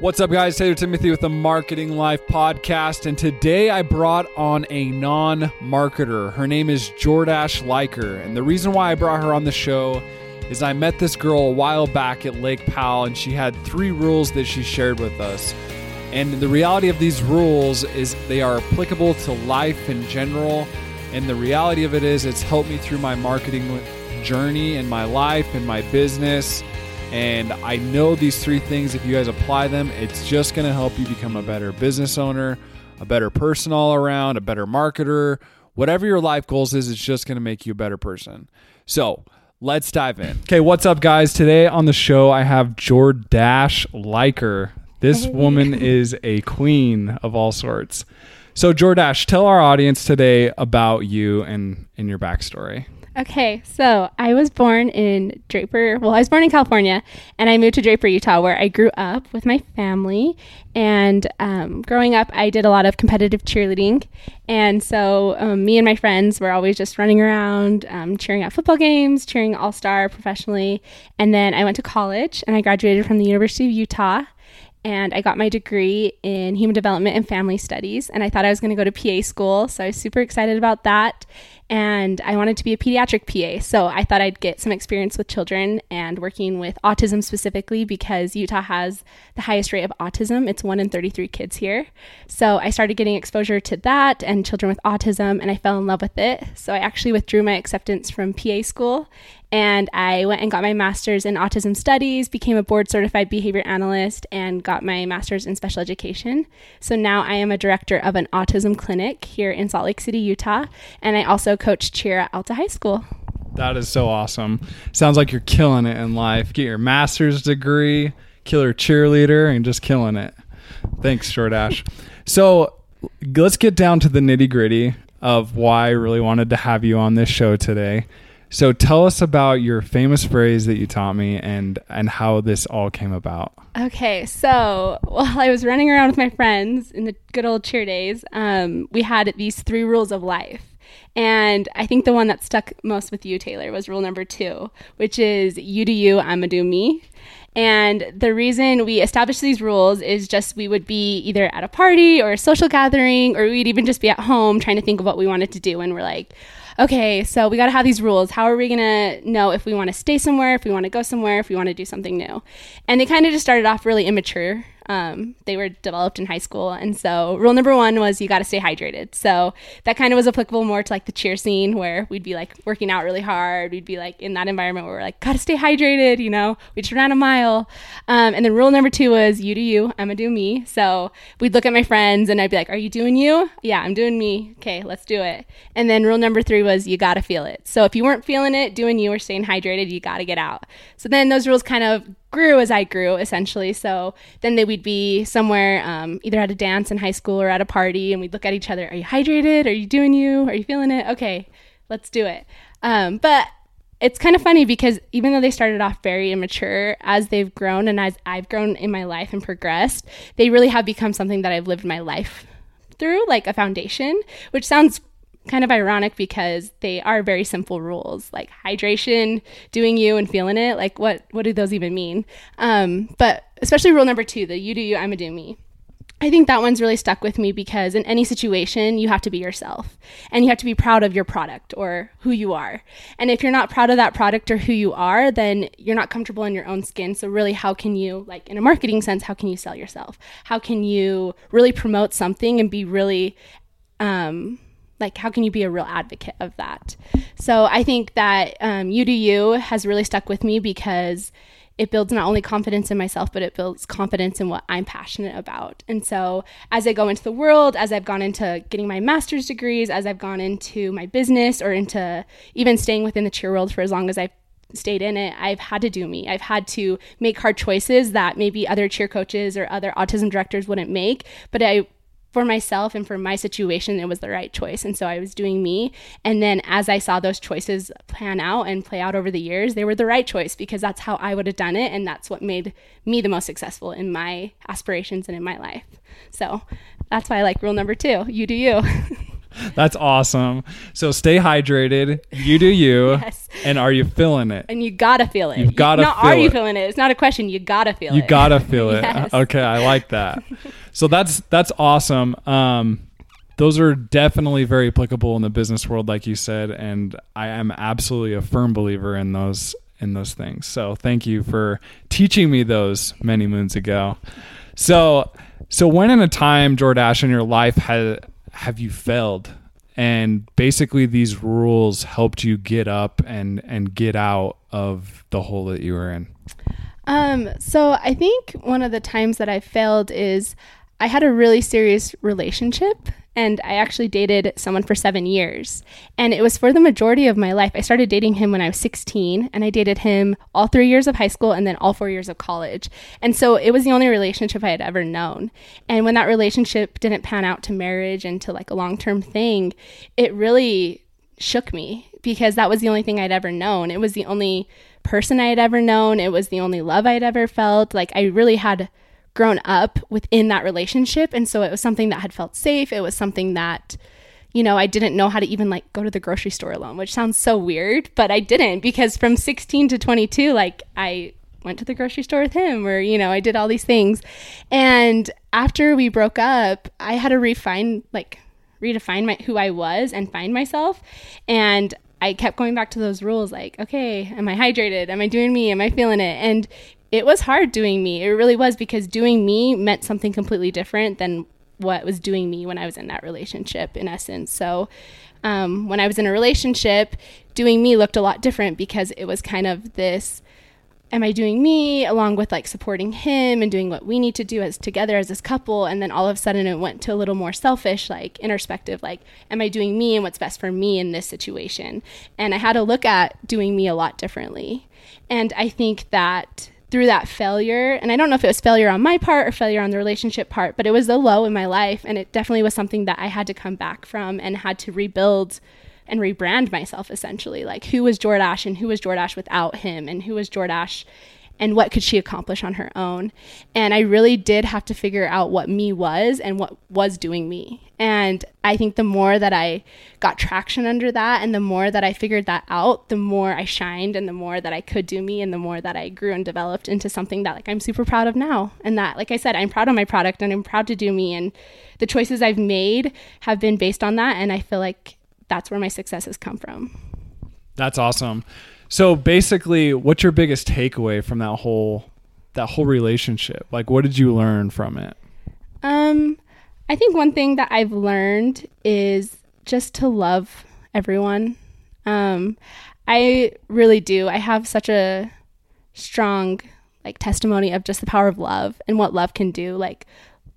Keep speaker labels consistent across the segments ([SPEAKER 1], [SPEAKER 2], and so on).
[SPEAKER 1] What's up, guys? Taylor Timothy with the Marketing Life podcast. And today I brought on a non marketer. Her name is Jordash Liker. And the reason why I brought her on the show is I met this girl a while back at Lake Powell, and she had three rules that she shared with us. And the reality of these rules is they are applicable to life in general. And the reality of it is, it's helped me through my marketing journey and my life and my business. And I know these three things, if you guys apply them, it's just going to help you become a better business owner, a better person all around, a better marketer. Whatever your life goals is, it's just going to make you a better person. So, let's dive in. Okay, what's up, guys? Today on the show, I have Jordash Liker. This
[SPEAKER 2] Hey.
[SPEAKER 1] woman is a queen of all sorts. So, Jordash, tell our audience today about you and, and your backstory.
[SPEAKER 2] Okay, so I was born in Draper. Well, I was born in California, and I moved to Draper, Utah, where I grew up with my family. And um, growing up, I did a lot of competitive cheerleading, and so um, me and my friends were always just running around, um, cheering at football games, cheering all star professionally. And then I went to college, and I graduated from the University of Utah. and I got my degree in human development and family studies. And I thought I was going to go to PA school, so I was super excited about that. And I wanted to be a pediatric PA, so I thought I'd get some experience with children and working with autism specifically because Utah has the highest rate of autism. It's one in 33 kids here. So I started getting exposure to that and children with autism, and I fell in love with it. So I actually withdrew my acceptance from PA school and I went and got my master's in autism studies, became a board certified behavior analyst, and got my master's in special education. So now I am a director of an autism clinic here in Salt Lake City, Utah, and I also coach cheer at Alta High School.
[SPEAKER 1] That is so awesome. Sounds like you're killing it in life. Get your master's degree, killer cheerleader, and just killing it. Thanks, Jordash. so let's get down to the nitty gritty of why I really wanted to have you on this show today. So tell us about your famous phrase that you taught me and and how this all came about.
[SPEAKER 2] Okay, so while I was running around with my friends in the good old cheer days, um, we had these three rules of life. And I think the one that stuck most with you, Taylor, was rule number two, which is you do you, I'm to do me. And the reason we established these rules is just we would be either at a party or a social gathering, or we'd even just be at home trying to think of what we wanted to do. And we're like, okay, so we got to have these rules. How are we going to know if we want to stay somewhere, if we want to go somewhere, if we want to do something new? And they kind of just started off really immature. Um, they were developed in high school. And so, rule number one was you got to stay hydrated. So, that kind of was applicable more to like the cheer scene where we'd be like working out really hard. We'd be like in that environment where we're like, got to stay hydrated, you know, we just ran a mile. Um, and then, rule number two was you do you, I'm going to do me. So, we'd look at my friends and I'd be like, are you doing you? Yeah, I'm doing me. Okay, let's do it. And then, rule number three was you got to feel it. So, if you weren't feeling it, doing you or staying hydrated, you got to get out. So, then those rules kind of grew as I grew, essentially. So then they would be somewhere, um, either at a dance in high school or at a party, and we'd look at each other. Are you hydrated? Are you doing you? Are you feeling it? Okay, let's do it. Um, but it's kind of funny because even though they started off very immature, as they've grown and as I've grown in my life and progressed, they really have become something that I've lived my life through, like a foundation, which sounds kind of ironic because they are very simple rules like hydration doing you and feeling it like what what do those even mean um, but especially rule number two the you do you i'm a do me I think that one's really stuck with me because in any situation, you have to be yourself and you have to be proud of your product or who you are. And if you're not proud of that product or who you are, then you're not comfortable in your own skin. So, really, how can you, like in a marketing sense, how can you sell yourself? How can you really promote something and be really, um, like how can you be a real advocate of that so i think that um, you do you has really stuck with me because it builds not only confidence in myself but it builds confidence in what i'm passionate about and so as i go into the world as i've gone into getting my master's degrees as i've gone into my business or into even staying within the cheer world for as long as i've stayed in it, I've had to do me. I've had to make hard choices that maybe other cheer coaches or other autism directors wouldn't make, but I for myself and for my situation, it was the right choice. And so I was doing me. And then as I saw those choices plan out and play out over the years, they were the right choice because that's how I would have done it. And that's what made me the most successful in my aspirations and in my life. So that's why I like rule number two you do you.
[SPEAKER 1] That's awesome. So stay hydrated. You do you.
[SPEAKER 2] Yes.
[SPEAKER 1] And are you feeling it?
[SPEAKER 2] And you gotta feel it.
[SPEAKER 1] You've gotta
[SPEAKER 2] not
[SPEAKER 1] feel
[SPEAKER 2] are you
[SPEAKER 1] it.
[SPEAKER 2] feeling it? It's not a question. You gotta feel
[SPEAKER 1] You
[SPEAKER 2] it.
[SPEAKER 1] You gotta feel it.
[SPEAKER 2] Yes.
[SPEAKER 1] Okay, I like that. So that's that's awesome. Um, those are definitely very applicable in the business world, like you said, and I am absolutely a firm believer in those in those things. So thank you for teaching me those many moons ago. So so when in a time, Jordash, in your life had have you failed? And basically these rules helped you get up and and get out of the hole that you were in.
[SPEAKER 2] Um, so I think one of the times that I failed is I had a really serious relationship and I actually dated someone for seven years. And it was for the majority of my life. I started dating him when I was 16 and I dated him all three years of high school and then all four years of college. And so it was the only relationship I had ever known. And when that relationship didn't pan out to marriage and to like a long term thing, it really shook me because that was the only thing I'd ever known. It was the only person I had ever known. It was the only love I'd ever felt. Like I really had grown up within that relationship. And so it was something that had felt safe. It was something that, you know, I didn't know how to even like go to the grocery store alone, which sounds so weird, but I didn't because from 16 to 22, like I went to the grocery store with him or, you know, I did all these things. And after we broke up, I had to refine, like, redefine my who I was and find myself. And I kept going back to those rules like, okay, am I hydrated? Am I doing me? Am I feeling it? And it was hard doing me. It really was because doing me meant something completely different than what was doing me when I was in that relationship, in essence. So, um, when I was in a relationship, doing me looked a lot different because it was kind of this am I doing me along with like supporting him and doing what we need to do as together as this couple and then all of a sudden it went to a little more selfish like introspective like am I doing me and what's best for me in this situation and I had to look at doing me a lot differently and I think that through that failure and I don't know if it was failure on my part or failure on the relationship part but it was a low in my life and it definitely was something that I had to come back from and had to rebuild and rebrand myself essentially. Like who was Jordash and who was Jordash without him and who was Jordash and what could she accomplish on her own. And I really did have to figure out what me was and what was doing me. And I think the more that I got traction under that and the more that I figured that out, the more I shined and the more that I could do me and the more that I grew and developed into something that like I'm super proud of now. And that like I said, I'm proud of my product and I'm proud to do me and the choices I've made have been based on that and I feel like that's where my success has come from.
[SPEAKER 1] That's awesome. So basically, what's your biggest takeaway from that whole that whole relationship? Like, what did you learn from it?
[SPEAKER 2] Um, I think one thing that I've learned is just to love everyone. Um, I really do. I have such a strong like testimony of just the power of love and what love can do. Like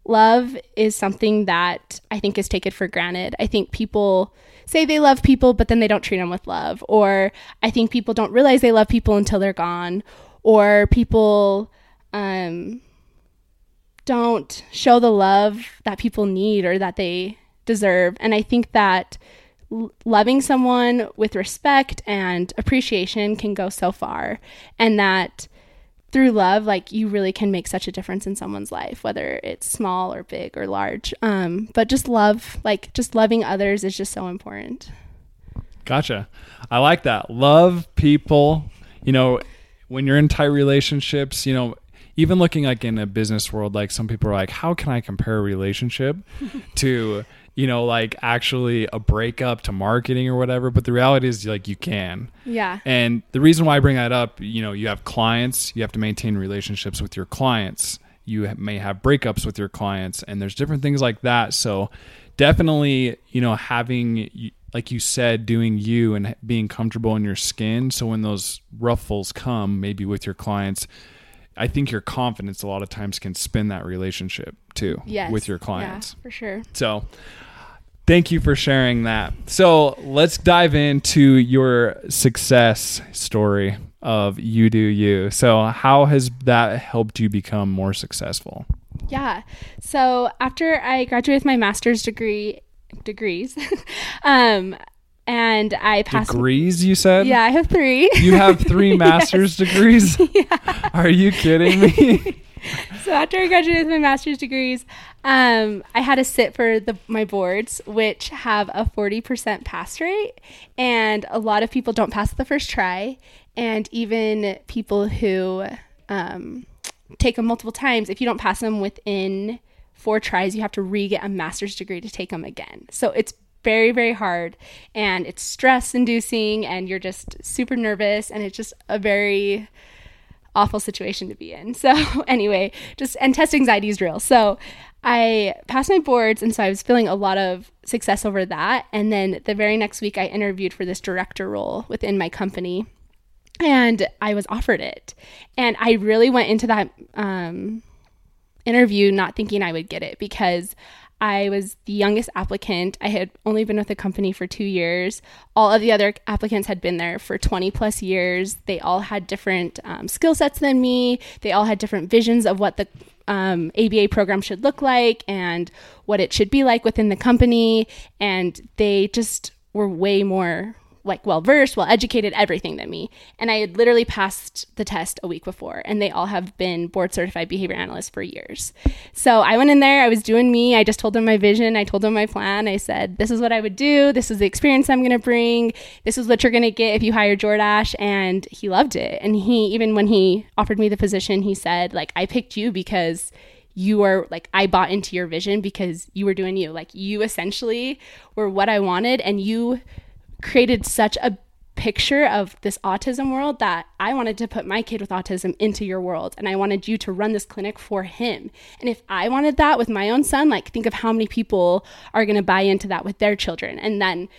[SPEAKER 2] love is something that I think is taken for granted. I think people say they love people, but then they don't treat them with love. Or I think people don't realize they love people until they're gone. Or people um, don't show the love that people need or that they deserve. And I think that loving someone with respect and appreciation can go so far. And that through love, like you really can make such a difference in someone's life, whether it's small or big or large. Um, but just love, like just loving others is just so important.
[SPEAKER 1] Gotcha. I like that. Love people. You know, when you're in tight relationships, you know, even looking like in a business world, like some people are like, how can I compare a relationship to, you know, like actually a breakup to marketing or whatever? But the reality is, like, you can.
[SPEAKER 2] Yeah.
[SPEAKER 1] And the reason why I bring that up, you know, you have clients, you have to maintain relationships with your clients. You may have breakups with your clients, and there's different things like that. So, definitely, you know, having, like you said, doing you and being comfortable in your skin. So, when those ruffles come, maybe with your clients, I think your confidence a lot of times can spin that relationship too
[SPEAKER 2] Yes.
[SPEAKER 1] with your clients.
[SPEAKER 2] Yeah, for sure.
[SPEAKER 1] So thank you for sharing that. So let's dive into your success story of you do you. So how has that helped you become more successful?
[SPEAKER 2] Yeah. So after I graduated with my master's degree, degrees, um, and I passed.
[SPEAKER 1] Degrees you said?
[SPEAKER 2] Yeah, I have three.
[SPEAKER 1] You have three master's degrees? Are you kidding me?
[SPEAKER 2] so after I graduated with my master's degrees, um, I had to sit for the, my boards, which have a 40% pass rate. And a lot of people don't pass the first try. And even people who um, take them multiple times, if you don't pass them within four tries, you have to re get a master's degree to take them again. So it's very, very hard and it's stress inducing and you're just super nervous and it's just a very awful situation to be in. So, anyway, just and test anxiety is real. So, I passed my boards and so I was feeling a lot of success over that. And then the very next week, I interviewed for this director role within my company and I was offered it. And I really went into that um, interview not thinking I would get it because I was the youngest applicant. I had only been with the company for two years. All of the other applicants had been there for 20 plus years. They all had different um, skill sets than me. They all had different visions of what the um, ABA program should look like and what it should be like within the company. And they just were way more like well versed, well educated, everything than me. And I had literally passed the test a week before, and they all have been board certified behavior analysts for years. So I went in there, I was doing me. I just told them my vision, I told them my plan. I said, This is what I would do, this is the experience I'm going to bring, this is what you're going to get if you hire Jordash. And he loved it. And he, even when he offered me the position, he said, like, I picked you because you are like I bought into your vision because you were doing you. Like you essentially were what I wanted and you created such a picture of this autism world that I wanted to put my kid with autism into your world and I wanted you to run this clinic for him. And if I wanted that with my own son, like think of how many people are going to buy into that with their children. And then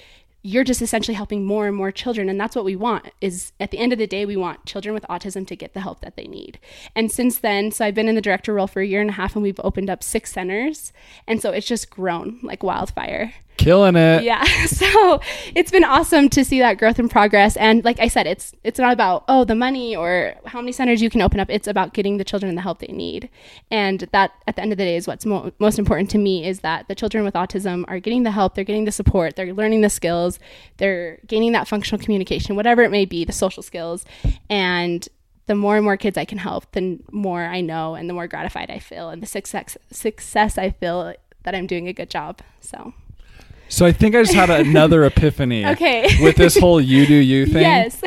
[SPEAKER 2] you're just essentially helping more and more children and that's what we want is at the end of the day we want children with autism to get the help that they need and since then so i've been in the director role for a year and a half and we've opened up six centers and so it's just grown like wildfire
[SPEAKER 1] killing it.
[SPEAKER 2] Yeah. So it's been awesome to see that growth and progress. And like I said, it's it's not about oh the money or how many centers you can open up. It's about getting the children the help they need. And that at the end of the day is what's mo- most important to me is that the children with autism are getting the help, they're getting the support, they're learning the skills, they're gaining that functional communication, whatever it may be, the social skills, and the more and more kids I can help, the more I know and the more gratified I feel and the success success I feel that I'm doing a good job. So
[SPEAKER 1] so I think I just had another epiphany.
[SPEAKER 2] Okay.
[SPEAKER 1] with this whole you do you thing.
[SPEAKER 2] Yes.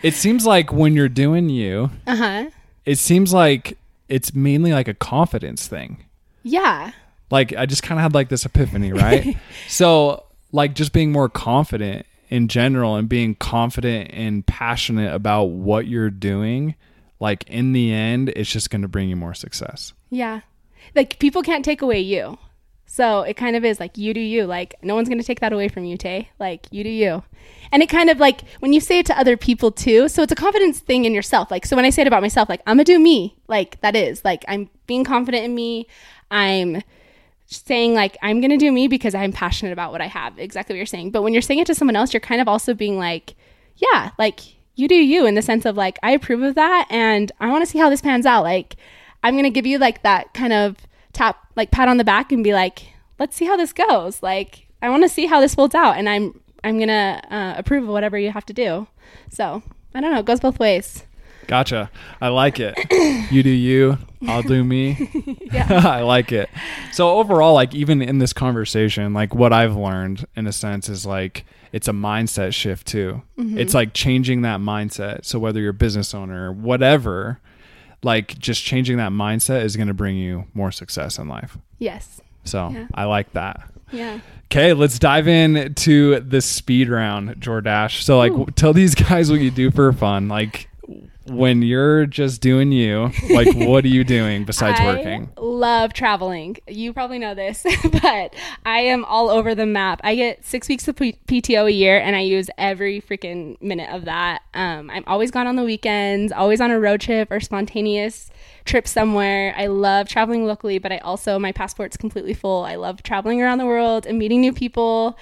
[SPEAKER 1] it seems like when you're doing you,
[SPEAKER 2] uh-huh.
[SPEAKER 1] it seems like it's mainly like a confidence thing.
[SPEAKER 2] Yeah.
[SPEAKER 1] Like I just kind of had like this epiphany, right? so like just being more confident in general and being confident and passionate about what you're doing, like in the end, it's just going to bring you more success.
[SPEAKER 2] Yeah. Like people can't take away you. So it kind of is like you do you. Like no one's gonna take that away from you, Tay. Like you do you. And it kind of like when you say it to other people too, so it's a confidence thing in yourself. Like so when I say it about myself, like I'm gonna do me. Like that is like I'm being confident in me. I'm saying like I'm gonna do me because I'm passionate about what I have. Exactly what you're saying. But when you're saying it to someone else, you're kind of also being like, yeah, like you do you in the sense of like I approve of that and I want to see how this pans out. Like I'm gonna give you like that kind of tap like pat on the back and be like let's see how this goes. Like i want to see how this folds out and i'm i'm gonna uh, approve of whatever you have to do. So i don't know. It goes both ways.
[SPEAKER 1] Gotcha. I like it. You do you. I'll do me. Yeah. I like it. So overall like even in this conversation like what i've learned in a sense is like it's a mindset shift too. Mm-hmm. it's like changing that mindset. So whether you're a business owner whatever like just changing that mindset is going to bring you more success in life.
[SPEAKER 2] Yes.
[SPEAKER 1] So yeah. I like that.
[SPEAKER 2] Yeah.
[SPEAKER 1] Okay, let's dive in to the speed round, Jordash. So like Ooh. tell these guys what you do for fun. Like when you're just doing you, like what are you doing besides
[SPEAKER 2] I
[SPEAKER 1] working?
[SPEAKER 2] Love traveling. You probably know this, but I am all over the map. I get six weeks of P- PTO a year, and I use every freaking minute of that. Um, I'm always gone on the weekends, always on a road trip or spontaneous trip somewhere. I love traveling locally, but I also my passport's completely full. I love traveling around the world and meeting new people.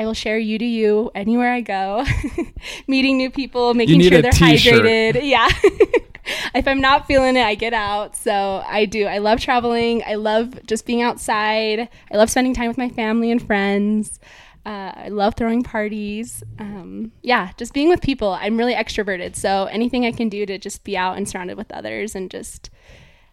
[SPEAKER 2] I will share you to you anywhere I go, meeting new people, making sure they're t-shirt. hydrated. Yeah. if I'm not feeling it, I get out. So I do. I love traveling. I love just being outside. I love spending time with my family and friends. Uh, I love throwing parties. Um, yeah, just being with people. I'm really extroverted. So anything I can do to just be out and surrounded with others and just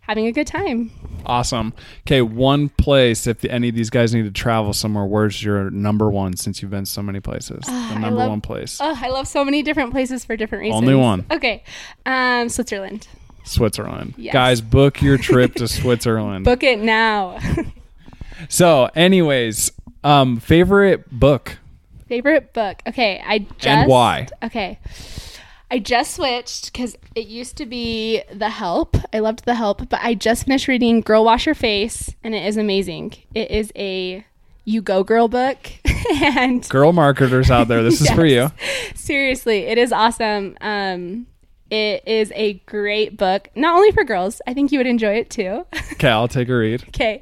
[SPEAKER 2] having a good time.
[SPEAKER 1] Awesome. Okay, one place. If any of these guys need to travel somewhere, where's your number one? Since you've been so many places, the number
[SPEAKER 2] love-
[SPEAKER 1] one place.
[SPEAKER 2] Oh, I love so many different places for different reasons.
[SPEAKER 1] Only one.
[SPEAKER 2] Okay. Um, Switzerland.
[SPEAKER 1] Switzerland.
[SPEAKER 2] Yes.
[SPEAKER 1] Guys, book your trip to Switzerland.
[SPEAKER 2] Book it now.
[SPEAKER 1] So, anyways, um, favorite book
[SPEAKER 2] Favorite book. Okay, I just
[SPEAKER 1] and why?
[SPEAKER 2] Okay. I just switched because it used to be The Help. I loved The Help, but I just finished reading Girl Wash Your Face, and it is amazing. It is a You Go Girl book. and
[SPEAKER 1] Girl marketers out there, this is for you.
[SPEAKER 2] Seriously, it is awesome. Um, it is a great book, not only for girls, I think you would enjoy it too.
[SPEAKER 1] Okay, I'll take a read.
[SPEAKER 2] okay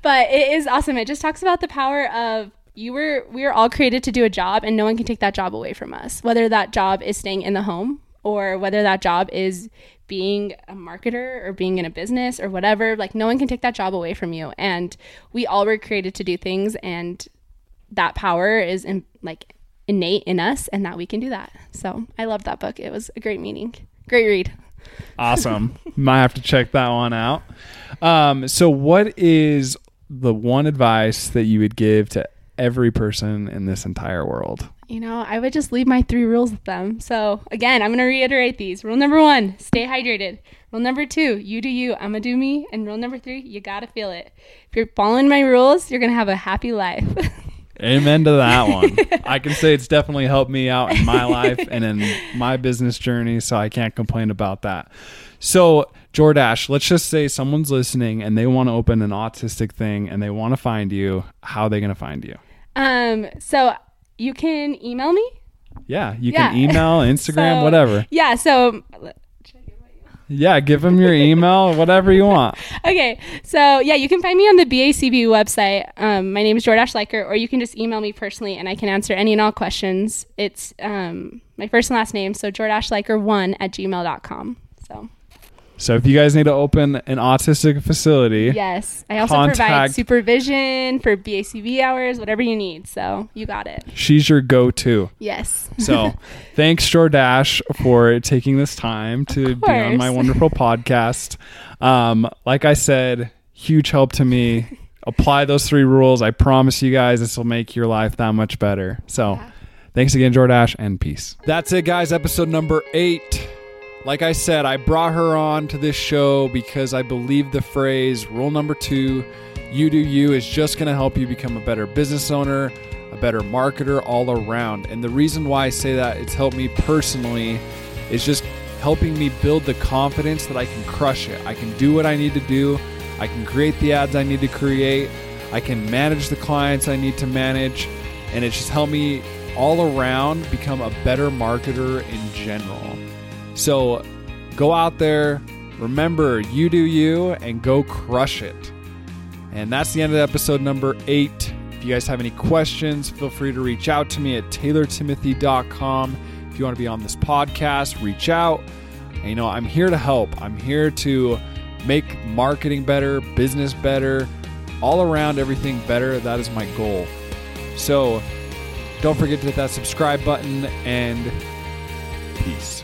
[SPEAKER 2] but it is awesome it just talks about the power of you were we were all created to do a job and no one can take that job away from us. Whether that job is staying in the home or whether that job is being a marketer or being in a business or whatever like no one can take that job away from you. And we all were created to do things and that power is in like innate in us and that we can do that. So i loved that book. It was a great meeting. Great read.
[SPEAKER 1] Awesome. Might have to check that one out. Um, so, what is the one advice that you would give to every person in this entire world?
[SPEAKER 2] You know, I would just leave my three rules with them. So, again, I'm going to reiterate these. Rule number one, stay hydrated. Rule number two, you do you, I'm going to do me. And rule number three, you got to feel it. If you're following my rules, you're going to have a happy life.
[SPEAKER 1] Amen to that one. I can say it's definitely helped me out in my life and in my business journey, so I can't complain about that. So, Jordash, let's just say someone's listening and they want to open an autistic thing and they want to find you. How are they going to find you?
[SPEAKER 2] Um, so, you can email me.
[SPEAKER 1] Yeah, you can email, Instagram,
[SPEAKER 2] So-
[SPEAKER 1] whatever.
[SPEAKER 2] Yeah. So,
[SPEAKER 1] Yeah, give them your email, whatever you want.
[SPEAKER 2] okay. So, yeah, you can find me on the BACB website. Um, my name is Jordash Liker, or you can just email me personally and I can answer any and all questions. It's um, my first and last name. So, jordashliker1 at gmail.com. So,
[SPEAKER 1] So if you guys need to open an autistic facility,
[SPEAKER 2] yes. I also provide supervision for BACB hours, whatever you need. So, you got it.
[SPEAKER 1] she's your go-to.
[SPEAKER 2] Yes.
[SPEAKER 1] So thanks, Jordash, for taking this time to be on my wonderful podcast. Um, like I said, huge help to me. Apply those three rules. I promise you guys this will make your life that much better. So thanks again, Jordash, and peace. That's it, guys. Episode number eight. Like I said, I brought her on to this show because I believe the phrase rule number two, you do you, is just going to help you become a better business owner, a better marketer all around. And the reason why I say that it's helped me personally is just helping me build the confidence that I can crush it. I can do what I need to do, I can create the ads I need to create, I can manage the clients I need to manage, and it's just helped me all around become a better marketer in general. So go out there, remember you do you, and go crush it. And that's the end of episode number eight. If you guys have any questions, feel free to reach out to me at taylortimothy.com. If you want to be on this podcast, reach out. And, you know, I'm here to help. I'm here to make marketing better, business better, all around everything better. That is my goal. So don't forget to hit that subscribe button and peace.